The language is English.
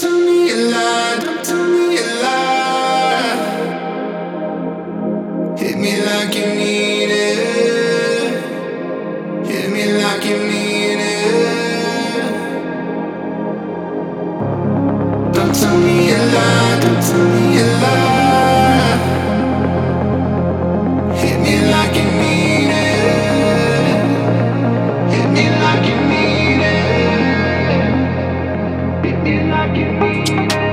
Don't me like you need it.